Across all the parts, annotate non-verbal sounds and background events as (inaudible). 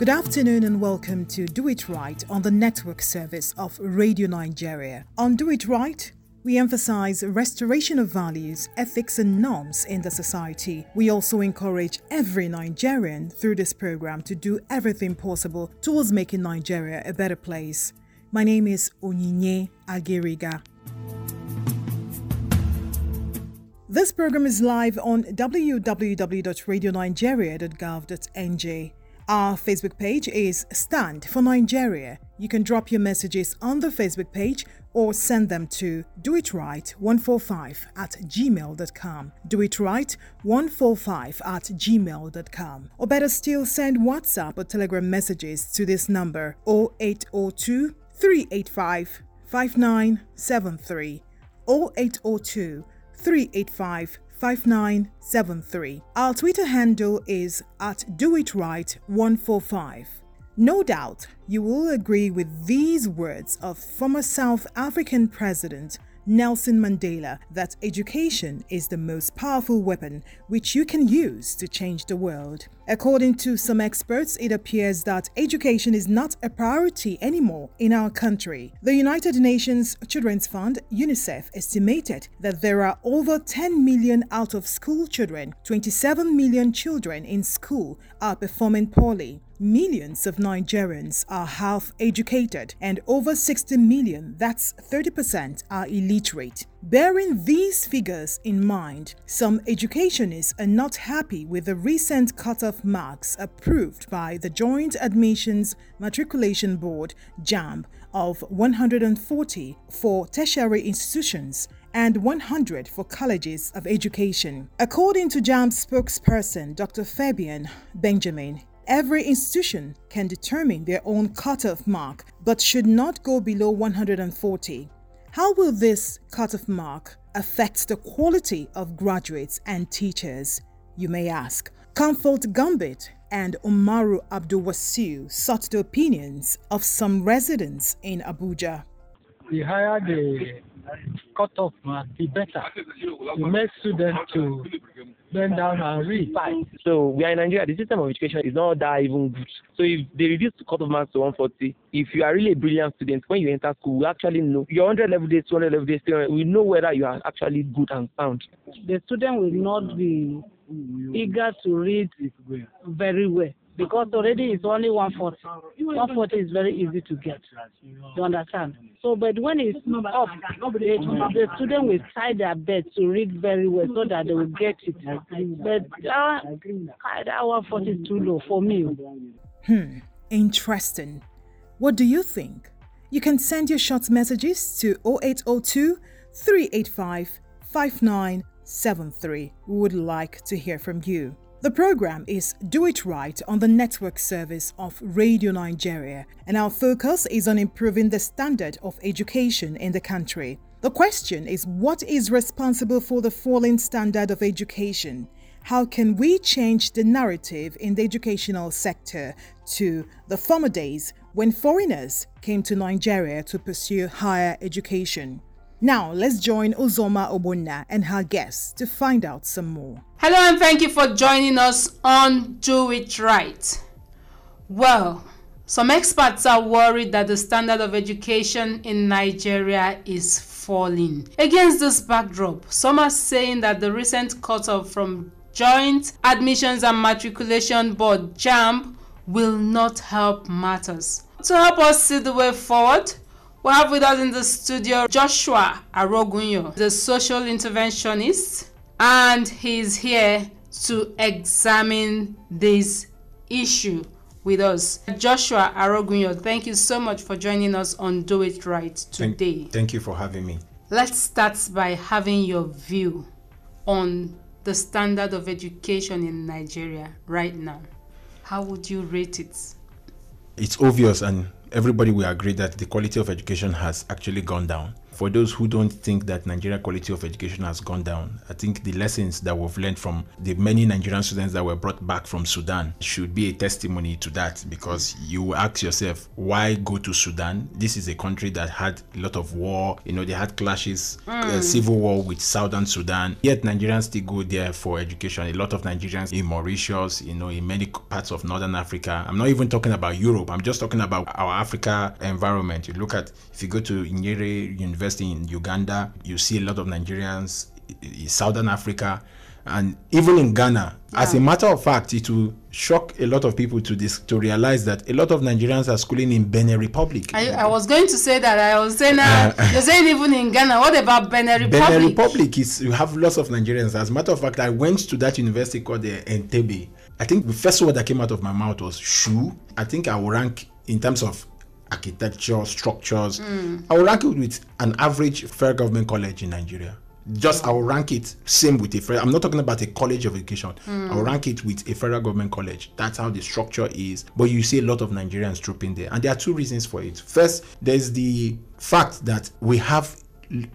Good afternoon and welcome to Do It Right on the network service of Radio Nigeria. On Do It Right, we emphasize restoration of values, ethics, and norms in the society. We also encourage every Nigerian through this program to do everything possible towards making Nigeria a better place. My name is Onyinye Agiriga. This program is live on www.radionigeria.gov.nj. Our Facebook page is Stand for Nigeria. You can drop your messages on the Facebook page or send them to doitright145 at gmail.com. Doitright145 at gmail.com. Or better still, send WhatsApp or Telegram messages to this number 0802 385 5973. 0802 385 5973. Our Twitter handle is at doitright145. No doubt you will agree with these words of former South African President Nelson Mandela that education is the most powerful weapon which you can use to change the world. According to some experts, it appears that education is not a priority anymore in our country. The United Nations Children's Fund, UNICEF, estimated that there are over 10 million out of school children, 27 million children in school are performing poorly. Millions of Nigerians are half educated, and over 60 million, that's 30%, are illiterate. Bearing these figures in mind, some educationists are not happy with the recent cutoff marks approved by the Joint Admissions Matriculation Board JAMB of 140 for tertiary institutions and 100 for colleges of education. According to JAMB spokesperson Dr. Fabian Benjamin, Every institution can determine their own cutoff mark, but should not go below 140. How will this cutoff mark affect the quality of graduates and teachers? You may ask. Comfort Gambit and Umaru Abdul Wasiu sought the opinions of some residents in Abuja. The higher the cutoff mark, the better. You make students to bend down and read. So we are in Nigeria. The system of education is not that even good. So if they reduce the cutoff marks to 140, if you are really a brilliant student, when you enter school, we actually know your 100 level day, 200 level day, we know whether you are actually good and sound. The student will not be eager to read very well because already it's only 140. 140 is very easy to get. You understand? So, but when it's up, the, the student will try their best to read very well so that they will get it. But uh, that 140 is too low for me. Hmm, interesting. What do you think? You can send your short messages to 0802 385 5973. We would like to hear from you. The program is Do It Right on the network service of Radio Nigeria, and our focus is on improving the standard of education in the country. The question is what is responsible for the falling standard of education? How can we change the narrative in the educational sector to the former days when foreigners came to Nigeria to pursue higher education? Now, let's join Uzoma Obonna and her guests to find out some more. Hello, and thank you for joining us on Do It Right. Well, some experts are worried that the standard of education in Nigeria is falling. Against this backdrop, some are saying that the recent cut off from Joint Admissions and Matriculation Board JAMB will not help matters. To help us see the way forward, we have with us in the studio Joshua Arogunyo, the social interventionist, and he's here to examine this issue with us. Joshua Arogunyo, thank you so much for joining us on Do It Right today. Thank, thank you for having me. Let's start by having your view on the standard of education in Nigeria right now. How would you rate it? It's obvious and everybody will agree that the quality of education has actually gone down. For those who don't think that Nigeria quality of education has gone down, I think the lessons that we've learned from the many Nigerian students that were brought back from Sudan should be a testimony to that because you ask yourself, why go to Sudan? This is a country that had a lot of war, you know, they had clashes, mm. uh, civil war with Southern Sudan. Yet Nigerians still go there for education. A lot of Nigerians in Mauritius, you know, in many parts of Northern Africa. I'm not even talking about Europe, I'm just talking about our Africa environment. You look at, if you go to Makerere University in Uganda, you see a lot of Nigerians in Southern Africa and even in Ghana. Yeah. As a matter of fact, it will shock a lot of people to this to realize that a lot of Nigerians are schooling in Benin Republic. I, I was going to say that. I was saying uh, (laughs) you're saying even in Ghana. What about Benin Republic? Benin Republic is you have lots of Nigerians. As a matter of fact, I went to that university called the Entebbe. I think the first word that came out of my mouth was shoe. I think I will rank in terms of architecture, structures. Mm. I will rank it with an average federal government college in Nigeria just I will rank it same with a federal. I'm not talking about a college of education. Mm. I'll rank it with a federal government college. That's how the structure is. But you see a lot of Nigerians trooping there, and there are two reasons for it. First, there's the fact that we have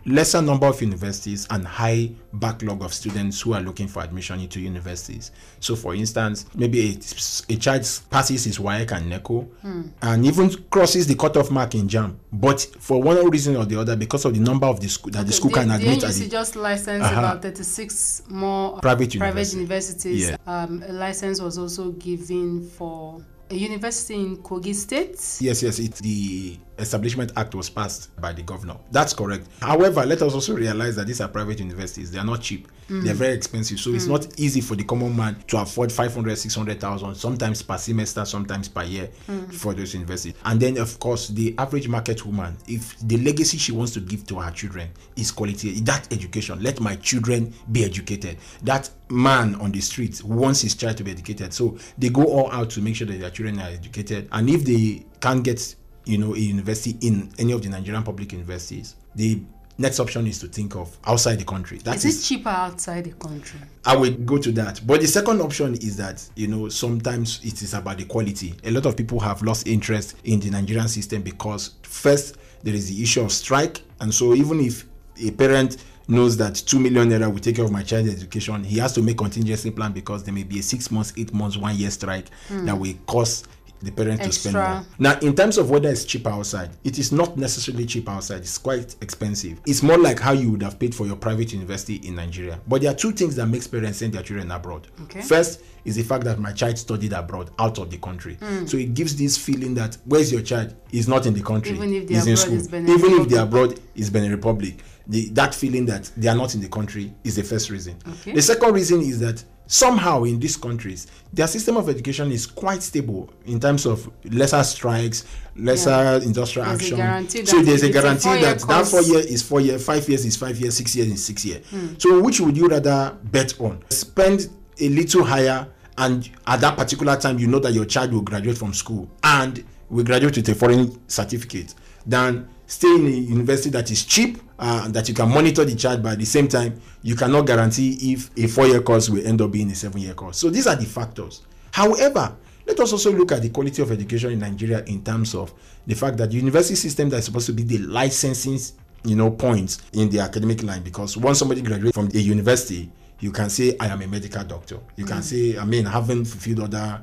lesser number of universities and high backlog of students who are looking for admission into universities. So, for instance, maybe a, a child passes his WAEC and NECO hmm. and even crosses the cutoff mark in JAMB, but for one reason or the other, because of the number of the school that okay, the school the, can admit, the NUC just licensed uh-huh. about 36 more private, private universities. Yeah. Um, a license was also given for a university in Kogi State. Yes, yes, it's the Establishment Act was passed by the governor. That's correct. However, let us also realize that these are private universities. They are not cheap. Mm. They're very expensive. So mm. it's not easy for the common man to afford 500, 600,000, sometimes per semester, sometimes per year mm. for those universities. And then, of course, the average market woman, if the legacy she wants to give to her children is quality, that education, let my children be educated. That man on the street wants his child to be educated. So they go all out to make sure that their children are educated. And if they can't get you know, a university in any of the Nigerian public universities, the next option is to think of outside the country. That is, is it cheaper outside the country? I will go to that. But the second option is that, you know, sometimes it is about the quality. A lot of people have lost interest in the Nigerian system because first there is the issue of strike. And so even if a parent knows that 2 million naira will take care of my child's education, he has to make contingency plan because there may be a six months, eight months, one year strike mm. that will cost the parent Extra. to spend more. Now, in terms of whether it's cheap outside, it is not necessarily cheap outside. It's quite expensive. It's more like how you would have paid for your private university in Nigeria. But there are two things that makes parents send their children abroad. Okay. First is the fact that my child studied abroad, out of the country. Mm. So it gives this feeling that where's your child? Is not in the country. Even if the in school. Even if the abroad is Benin Republic. The, that feeling that they are not in the country is the first reason. Okay. The second reason is that somehow in these countries their system of education is quite stable in terms of lesser strikes lesser yeah. industrial there's action so there's a guarantee that that four year is four year five years is five years six years is six year mm. so which would you rather bet on spend a little higher and at that particular time you know that your child will graduate from school and will graduate with a foreign certificate than stay in a university that is cheap uh, that you can monitor the child but at the same time you cannot guarantee if a four-year course will end up being a seven-year course. So these are the factors. However let us also look at the quality of education in nigeria in terms of the fact that the university system that is supposed to be the licensing you know points in the academic line because once somebody graduates from a university you can say i am a medical doctor. You mm. can say i mean having fulfilled other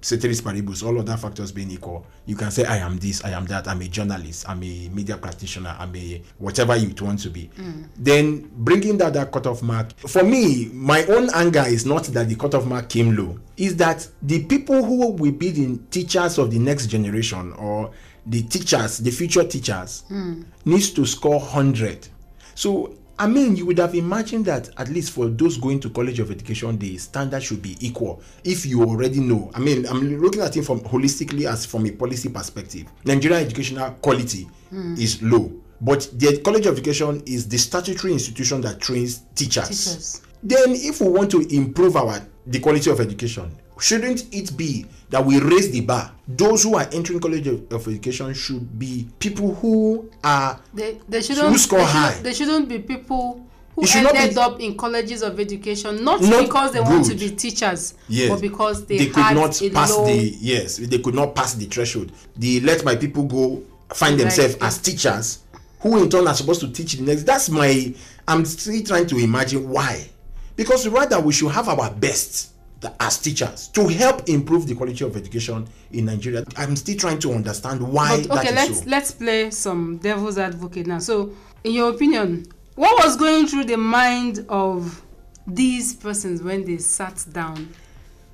ceteris paribus, all other factors being equal, you can say, I am this, I am that, I'm a journalist, I'm a media practitioner, I'm a whatever you want to be. Mm. Then bringing that, that cutoff mark, for me, my own anger is not that the cutoff mark came low, is that the people who will be the teachers of the next generation or the teachers, the future teachers, mm. needs to score 100. So I mean, you would have imagined that at least for those going to College of Education, the standard should be equal. If you already know, I mean, I'm looking at it from holistically as from a policy perspective. Nigerian educational quality mm. is low, but the College of Education is the statutory institution that trains teachers. teachers. Then, if we want to improve our the quality of education, shouldn't it be that we raise the bar those who are entering college of, of education should be people who are they, they shouldn't who score they high they shouldn't be people who ended be, up in colleges of education not, not because they good. want to be teachers yes. but because they, they could not pass low... the yes they could not pass the threshold they let my people go find themselves as teachers who in turn are supposed to teach the next. That's my. I'm still trying to imagine why, because rather we should have our best as teachers to help improve the quality of education in Nigeria. I'm still trying to understand why. But, okay, let's so. let's play some devil's advocate now. So, in your opinion, what was going through the mind of these persons when they sat down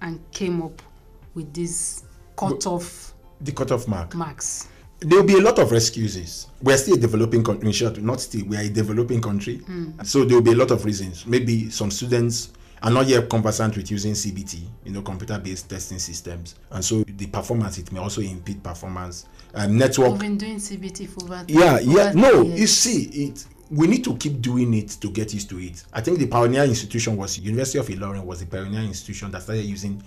and came up with this cutoff? The cutoff mark. Marks. There will be a lot of excuses. We're still a developing country. In short, not still. We are a developing country. Mm. So there will be a lot of reasons. Maybe some students are not yet conversant with using CBT, you know, computer-based testing systems, and so the performance it may also impede performance. Um, network. We've been doing CBT for about. Yeah, yeah. No, years. you see, it. We need to keep doing it to get used to it. I think the pioneer institution was University of Ilorin was the pioneer institution that started using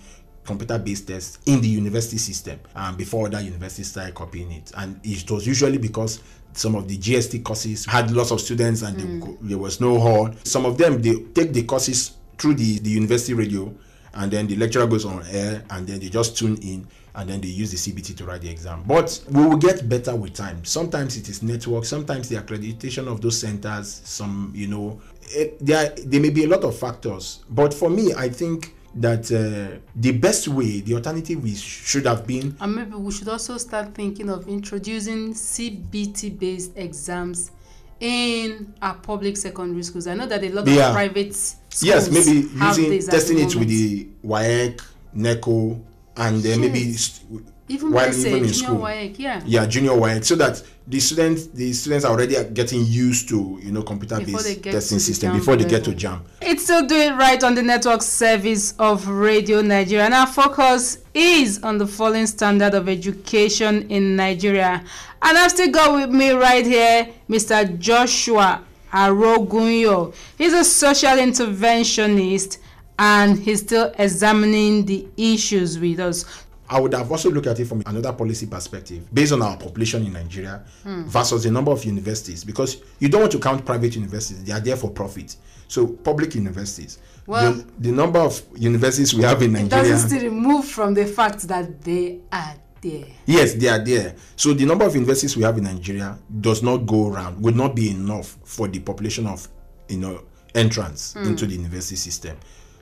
computer-based tests in the university system um, before other universities started copying it and it was usually because some of the GST courses had lots of students and mm. they, there was no hall some of them they take the courses through the, the university radio and then the lecturer goes on air and then they just tune in and then they use the CBT to write the exam. But we will get better with time. Sometimes it is network, sometimes the accreditation of those centers, some, you know, it, there, there may be a lot of factors. But for me, I think that uh, the best way, the alternative we should have been. And maybe we should also start thinking of introducing CBT based exams in our public secondary schools. I know that a lot yeah. of private schools yes, maybe using testing it with the WAEC, NECO, and then yes. maybe even while even in school. WAEC, yeah. Yeah, junior WAEC, so that the students the students are already getting used to you know computer based testing system before they get to JAMB. It's still doing right on the network service of Radio Nigeria, and our focus is on the falling standard of education in Nigeria. And I've still got with me right here Mr. Joshua Arogunyo. He's a social interventionist and he's still examining the issues with us. I would have also looked at it from another policy perspective based on our population in Nigeria mm. versus the number of universities because you don't want to count private universities, they are there for profit. So, public universities. Well, the, the number of universities we have in Nigeria. It doesn't still remove from the fact that they are there. Yes, they are there. So, the number of universities we have in Nigeria does not go around, would not be enough for the population of, you know, entrance mm. into the university system.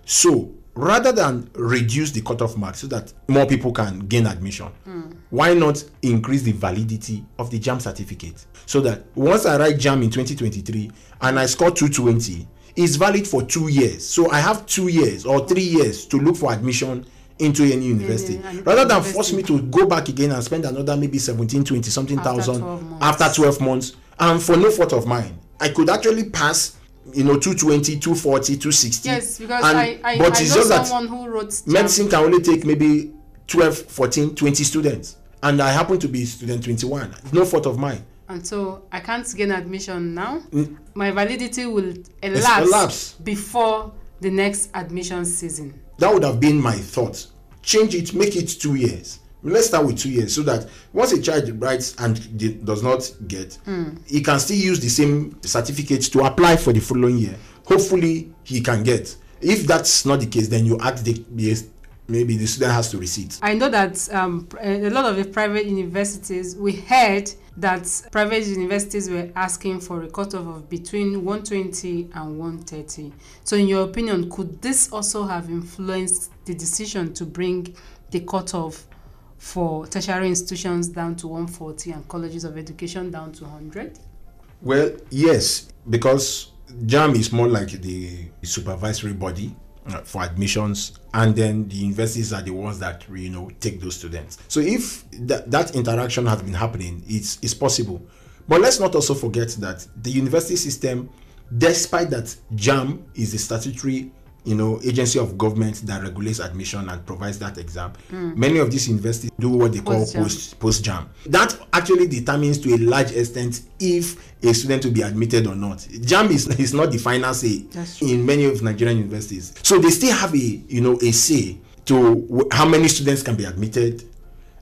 So, rather than reduce the cutoff mark so that more people can gain admission, mm. why not increase the validity of the JAMB certificate so that once I write JAMB in 2023 and I score 220, it's valid for two years. So I have two years or three years to look for admission into any university. yeah, yeah, rather than force me to go back again and spend another maybe 17 20 something after thousand 12 after 12 months and for no fault of mine i could actually pass you know 220 240 260 yes because and, I, I, but I it's just that who wrote medicine can only take maybe 12 14 20 students. And i happen to be student 21 no fault of mine and so i can't gain admission now. Mm. my validity will elapse, elapse before the next admission season. That would have been my thought. Change it make it two years. Let's start with two years so that once a child writes and does not get mm. he can still use the same certificate to apply for the following year. Hopefully he can get. If that's not the case then you add the maybe the student has to receipt i know that um, a lot of the private universities we heard that private universities were asking for a cutoff of between 120 and 130 so in your opinion could this also have influenced the decision to bring the cutoff for tertiary institutions down to 140 and colleges of education down to 100? Well, yes, because JAMB is more like the supervisory body Uh, for admissions, and then the universities are the ones that you know take those students. So if that, that interaction has been happening, it's it's possible. But let's not also forget that the university system, despite that JAMB is a statutory you know agency of government that regulates admission and provides that exam. Mm. many of these universities do what they call post post JAMB that actually determines to a large extent if a student will be admitted or not. JAMB is, is not the final say in many of nigerian universities. So they still have a you know a say to w- how many students can be admitted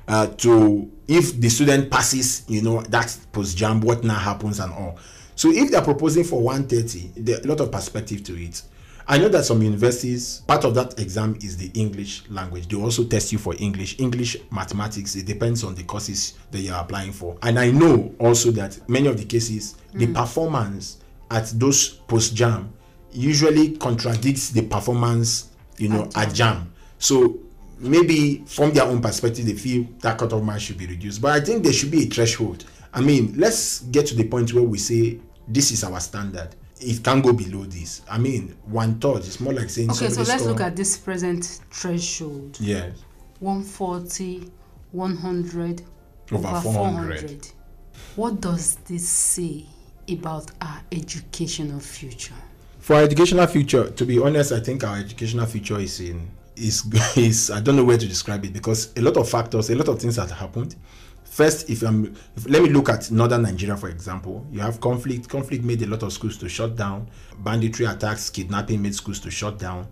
uh, to if the student passes you know that post JAMB, what now happens and all. So if they're proposing for 130 there's a lot of perspective to it I know that some universities, part of that exam is the English language. They also test you for English, English, mathematics. It depends on the courses that you're applying for. And I know also that many of the cases, mm. the performance at those post JAMB usually contradicts the performance, you know, at JAMB. So maybe from their own perspective, they feel that cutoff mark should be reduced. But I think there should be a threshold. I mean, let's get to the point where we say this is our standard. It can't go below this. I mean, one third is more like saying. Okay, so let's look at this present threshold. Yes. 140, 100, over, over 400. 400. What does this say about our educational future? For our educational future, to be honest, I think our educational future is in is (laughs) is I don't know where to describe it because a lot of factors, a lot of things have happened. First, if I'm, if, let me look at northern Nigeria, for example. You have conflict. Conflict made a lot of schools to shut down. Banditry attacks, kidnapping made schools to shut down.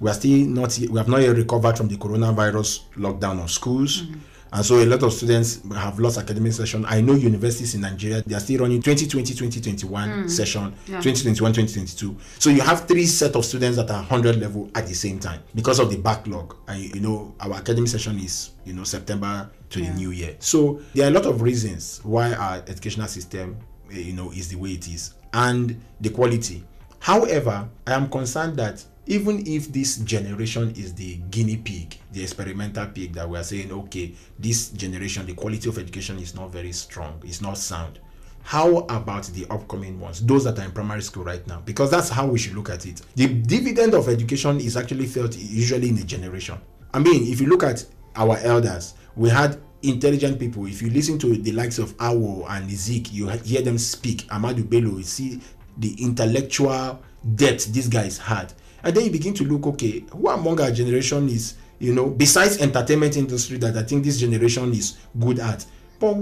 We are still not. We have not yet recovered from the coronavirus lockdown of schools. Mm-hmm. And so a lot of students have lost academic session. I know universities in Nigeria, they are still running 2020, 2021 mm. session, yeah. 2021, 2022. So you have three set of students that are 100 level at the same time because of the backlog. And you know, our academic session is, you know, September to yeah. the new year. So there are a lot of reasons why our educational system, eh, you know, is the way it is and the quality. However, I am concerned that even if this generation is the guinea pig, the experimental pig that we are saying, okay, this generation, the quality of education is not very strong, it's not sound. How about the upcoming ones, those that are in primary school right now? Because that's how we should look at it. The dividend of education is actually felt usually in a generation. I mean, if you look at our elders, we had intelligent people. If you listen to the likes of Awo and Zik, you hear them speak. Ahmadu Bello, you see the intellectual depth these guys had and then you begin to look okay who among our generation is you know besides entertainment industry that i think this generation is good at but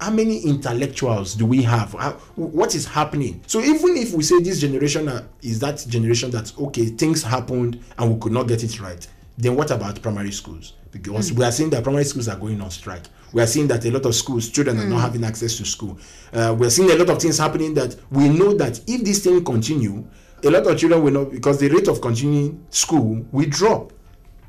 how many intellectuals do we have how, what is happening so even if we say this generation is that generation that okay things happened and we could not get it right then what about primary schools because mm. we are seeing that primary schools are going on strike we are seeing that a lot of schools children mm. are not hmm. having access to school uh, we are seeing a lot of things happening that we know that if this thing continue a lot of children will not because the rate of continuing school will drop.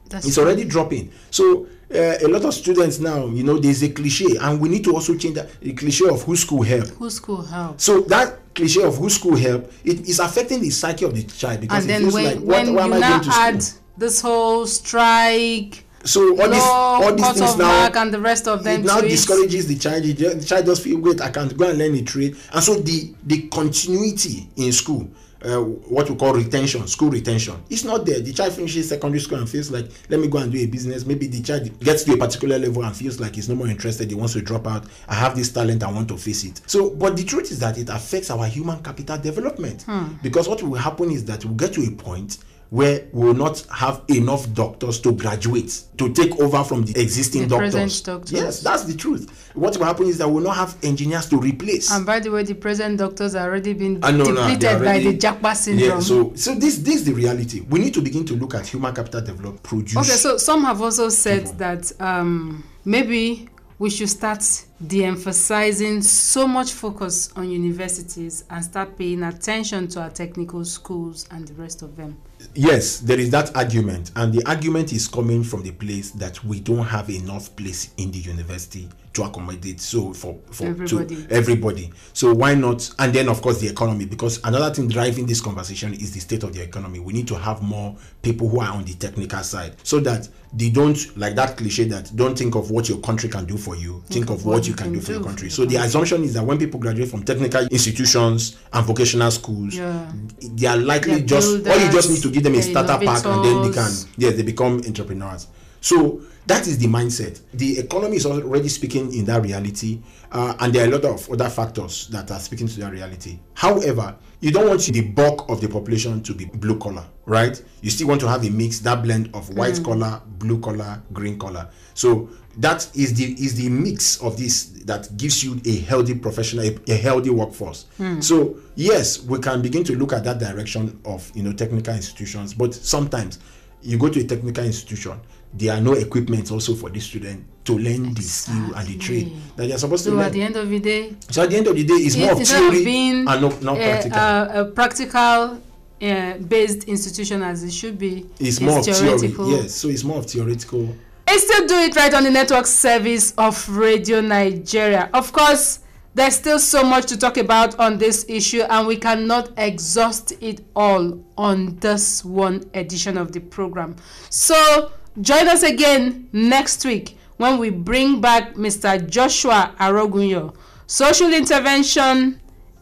That's it's true. already dropping. So uh, a lot of students now, you know, there's a cliche, and we need to also change that the cliche of who school help. Who school help. So that cliche of who school help, it is affecting the psyche of the child because and it feels when, like, what, why am I going to add school? this whole strike. So all these all these things now and the rest of them it now discourages the child. The child just feel wait, I can't go and learn a trade, and so the the continuity in school uh, what we call retention, school retention. It's not there. The child finishes secondary school and feels like, let me go and do a business. Maybe the child gets to a particular level and feels like he's no more interested. He wants to drop out. I have this talent. I want to face it. So, but the truth is that it affects our human capital development. Hmm. Because what will happen is that we'll get to a point where we will not have enough doctors to graduate to take over from the existing the doctors. doctors. Yes, that's the truth. What will happen is that we will not have engineers to replace. And by the way, the present doctors are already been uh, no, depleted no, already, by the Japa syndrome. Yeah, so so this this is the reality. We need to begin to look at human capital development produce. Okay, so some have also said people. that um, maybe we should start de-emphasizing so much focus on universities and start paying attention to our technical schools and the rest of them yes there is that argument and the argument is coming from the place that we don't have enough place in the university to accommodate so for for everybody. to everybody. so why not? And then of course the economy because another thing driving this conversation is the state of the economy. We need to have more people who are on the technical side so that they don't like that cliche that don't think of what your country can do for you. Think, think of, what, what you can, can do for your country. so the assumption is that when people graduate from technical institutions and vocational schools yeah. they are likely They're just all you just need to give them a starter pack and then they can yes they become entrepreneurs. So that is the mindset. The economy is already speaking in that reality, uh, and there are a lot of other factors that are speaking to that reality. However, you don't want the bulk of the population to be blue collar, right? You still want to have a mix, that blend of white mm. collar, blue collar, green collar. So that is the is the mix of this that gives you a healthy professional, a, a healthy workforce. Mm. So yes, we can begin to look at that direction of you know technical institutions, but sometimes you go to a technical institution there are no equipment also for the student to learn the skill and the trade that they're supposed so to learn. at the end of the day so at the end of the day it's more of theory and not, not a, practical a, a practical uh, based institution as it should be. It's, it's more theoretical. Theory. Yes, so it's more of theoretical. I still do it right on the network service of Radio Nigeria. Of course, there's still so much to talk about on this issue, and we cannot exhaust it all on this one edition of the program. So, join us again next week when we bring back Mr. Joshua Arogunyo, social intervention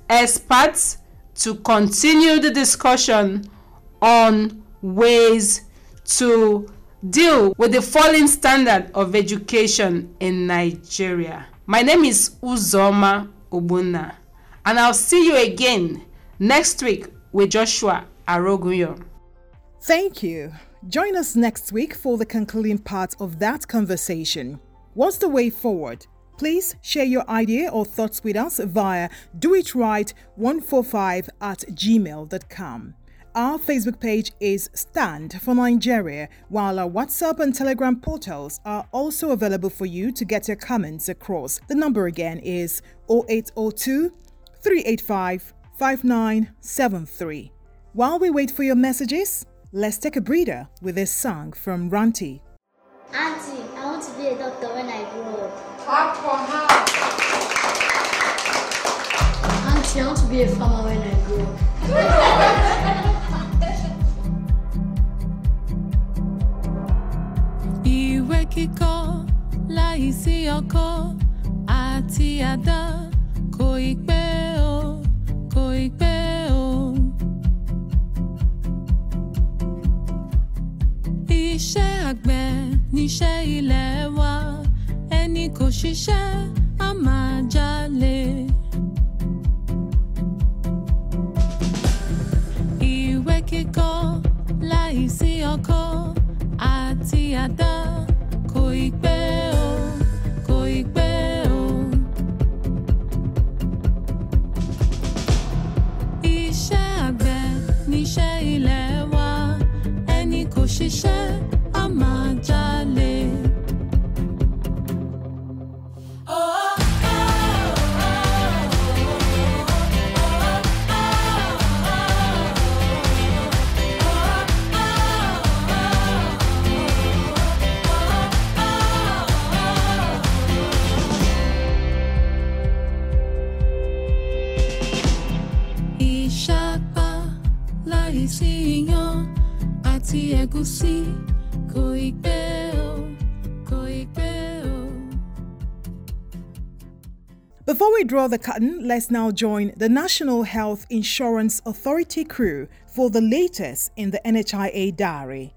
expert, to continue the discussion on ways to deal with the falling standard of education in Nigeria. My name is Uzoma Obuna, and I'll see you again next week with Joshua Arogunyo. Thank you. Join us next week for the concluding part of that conversation. What's the way forward? Please share your idea or thoughts with us via doitright145 at gmail.com. Our Facebook page is Stand for Nigeria, while our WhatsApp and Telegram portals are also available for you to get your comments across. The number again is 0802 385 5973. While we wait for your messages, let's take a breather with this song from Ranti. Auntie, I want to be a doctor when I grow up. Clap for her. Auntie, I want to be a farmer when I grow up. ìwé kíkọ láìsí ọkọ àti àdá kò ì pé níṣẹ́ ilẹ̀ wa ẹni kò ṣiṣẹ́ á máa jalè. ìwé kíkọ láìsí ọkọ àti àdá kò ì pé o kò ì pé o. iṣẹ́ àgbẹ̀ níṣẹ́ ilẹ̀ wa ẹni kò ṣiṣẹ́ draw the curtain, let's now join the National Health Insurance Authority crew for the latest in the NHIA diary.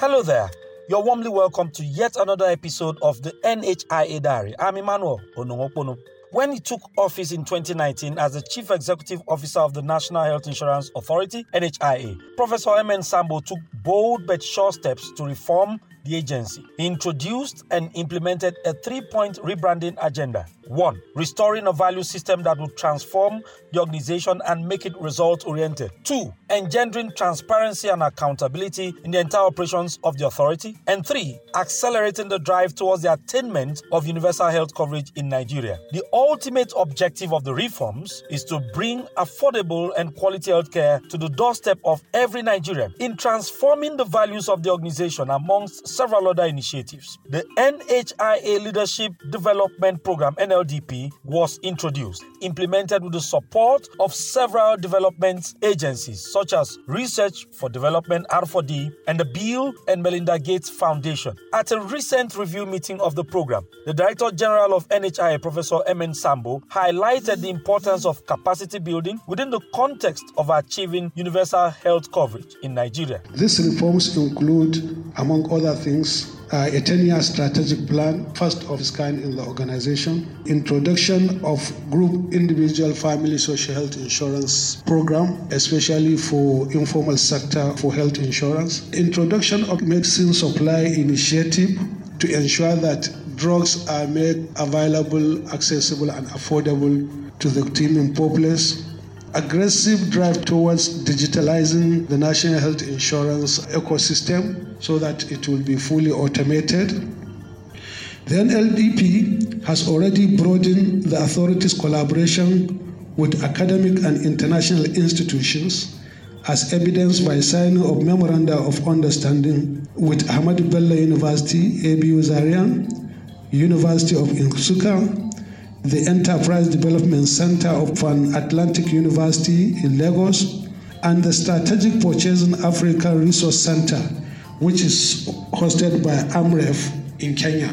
Hello there. You're warmly welcome to yet another episode of the NHIA Diary. I'm Emmanuel Onongopono. When he took office in 2019 as the Chief Executive Officer of the National Health Insurance Authority, NHIA, Professor M.N. Sambo took bold but sure steps to reform the agency. Introduced and implemented a three point rebranding agenda. One, restoring a value system that will transform the organization and make it result oriented. Two, engendering transparency and accountability in the entire operations of the authority. And three, accelerating the drive towards the attainment of universal health coverage in Nigeria. The ultimate objective of the reforms is to bring affordable and quality healthcare to the doorstep of every Nigerian. In transforming the values of the organization amongst several other initiatives, the NHIA Leadership Development Program NLDP was introduced, implemented with the support of several development agencies such as Research for Development R4D and the Bill and Melinda Gates Foundation. At a recent review meeting of the program, the Director General of NHIA, Professor M.N. Sambo, highlighted the importance of capacity building within the context of achieving universal health coverage in Nigeria. These reforms include, among other things, uh, a 10 year strategic plan, first of its kind in the organization, introduction of group individual family social health insurance program, especially for informal sector for health insurance, introduction of medicine supply initiative to ensure that drugs are made available, accessible, and affordable to the teeming populace aggressive drive towards digitalizing the national health insurance ecosystem so that it will be fully automated. The NLDP has already broadened the authorities' collaboration with academic and international institutions as evidenced by signing of memoranda of understanding with Ahmadu Bello University, ABU Zaria, University of Nsukka, the Enterprise Development Center of Pan Atlantic University in Lagos, and the Strategic Purchasing Africa Resource Center, which is hosted by AMREF in Kenya.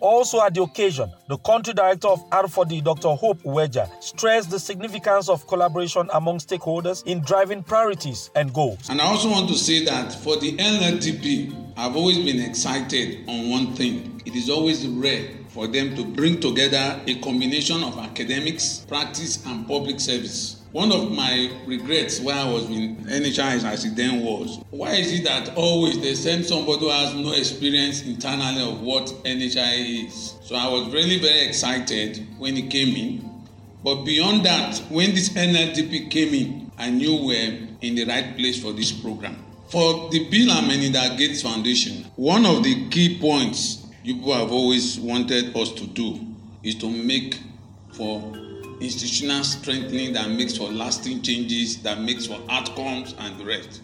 Also at the occasion, the country director of R4D, Dr. Hope Uweja, stressed the significance of collaboration among stakeholders in driving priorities and goals. And I also want to say that for the NLDP, I've always been excited on one thing. It is always rare for them to bring together a combination of academics, practice, and public service. One of my regrets while I was in NHI as it then was, why is it that always they send somebody who has no experience internally of what NHI is? So I was really very excited when he came in. But beyond that, when this NLDP came in, I knew we're in the right place for this program. For the Bill and Melinda Gates Foundation, one of the key points people have always wanted us to do is to make for institutional strengthening that makes for lasting changes, that makes for outcomes and the rest.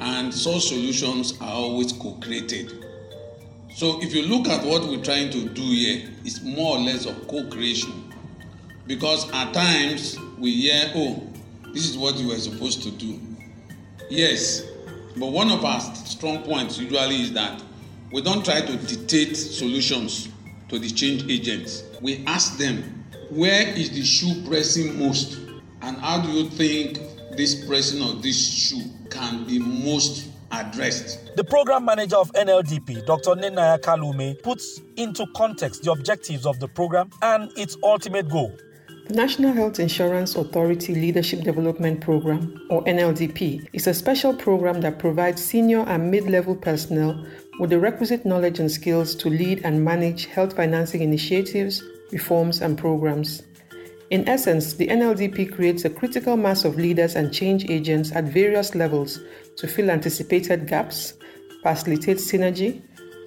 And such solutions are always co-created. So if you look at what we're trying to do here, it's more or less of co-creation. Because at times we hear, oh, this is what you were supposed to do. Yes, but one of our strong points usually is that we don't try to dictate solutions to the change agents. We ask them where is the shoe pressing most and how do you think this pressing of this shoe can be most addressed. The program manager of NLDP, Dr. Nenaya Kalume, puts into context the objectives of the program and its ultimate goal. The National Health Insurance Authority Leadership Development Program, or NLDP, is a special program that provides senior and mid level personnel with the requisite knowledge and skills to lead and manage health financing initiatives, reforms, and programs. In essence, the NLDP creates a critical mass of leaders and change agents at various levels to fill anticipated gaps, facilitate synergy,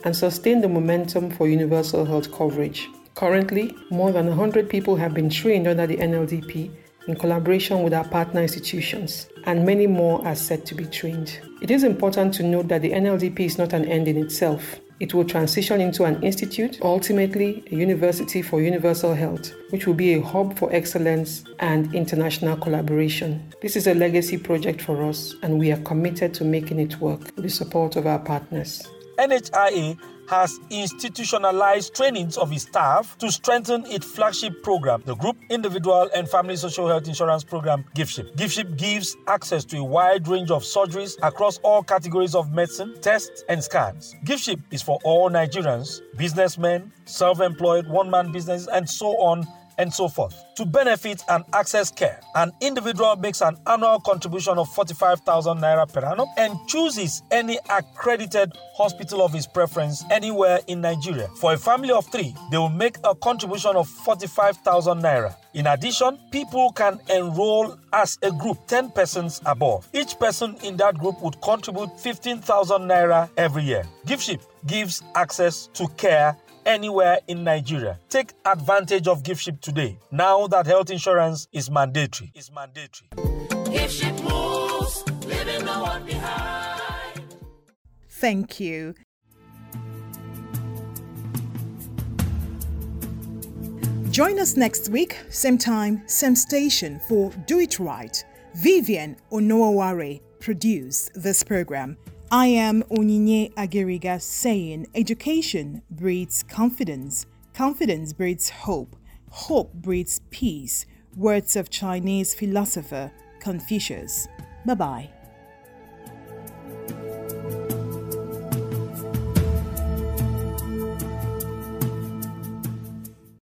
and sustain the momentum for universal health coverage. Currently, more than 100 people have been trained under the NLDP in collaboration with our partner institutions, and many more are set to be trained. It is important to note that the NLDP is not an end in itself. It will transition into an institute, ultimately a university for universal health, which will be a hub for excellence and international collaboration. This is a legacy project for us, and we are committed to making it work with the support of our partners. NHIA has institutionalized trainings of its staff to strengthen its flagship program, the Group Individual and Family Social Health Insurance Program, GIFSHIP. GIFSHIP gives access to a wide range of surgeries across all categories of medicine, tests, and scans. GIFSHIP is for all Nigerians, businessmen, self employed, one man businesses, and so on and so forth. To benefit and access care, an individual makes an annual contribution of 45,000 naira per annum and chooses any accredited hospital of his preference anywhere in Nigeria. For a family of three, they will make a contribution of 45,000 naira. In addition, people can enroll as a group 10 persons above. Each person in that group would contribute 15,000 naira every year. GIFSHIP gives access to care anywhere in Nigeria. Take advantage of GIFSHIP today. Now that health insurance is mandatory. Is mandatory. GIFSHIP moves, leaving no one behind. Thank you. Join us next week, same time, same station for Do It Right. Vivian Onowaware produced this program. I am Onyinye Agiriga saying education breeds confidence, confidence breeds hope, hope breeds peace. Words of Chinese philosopher Confucius. Bye bye.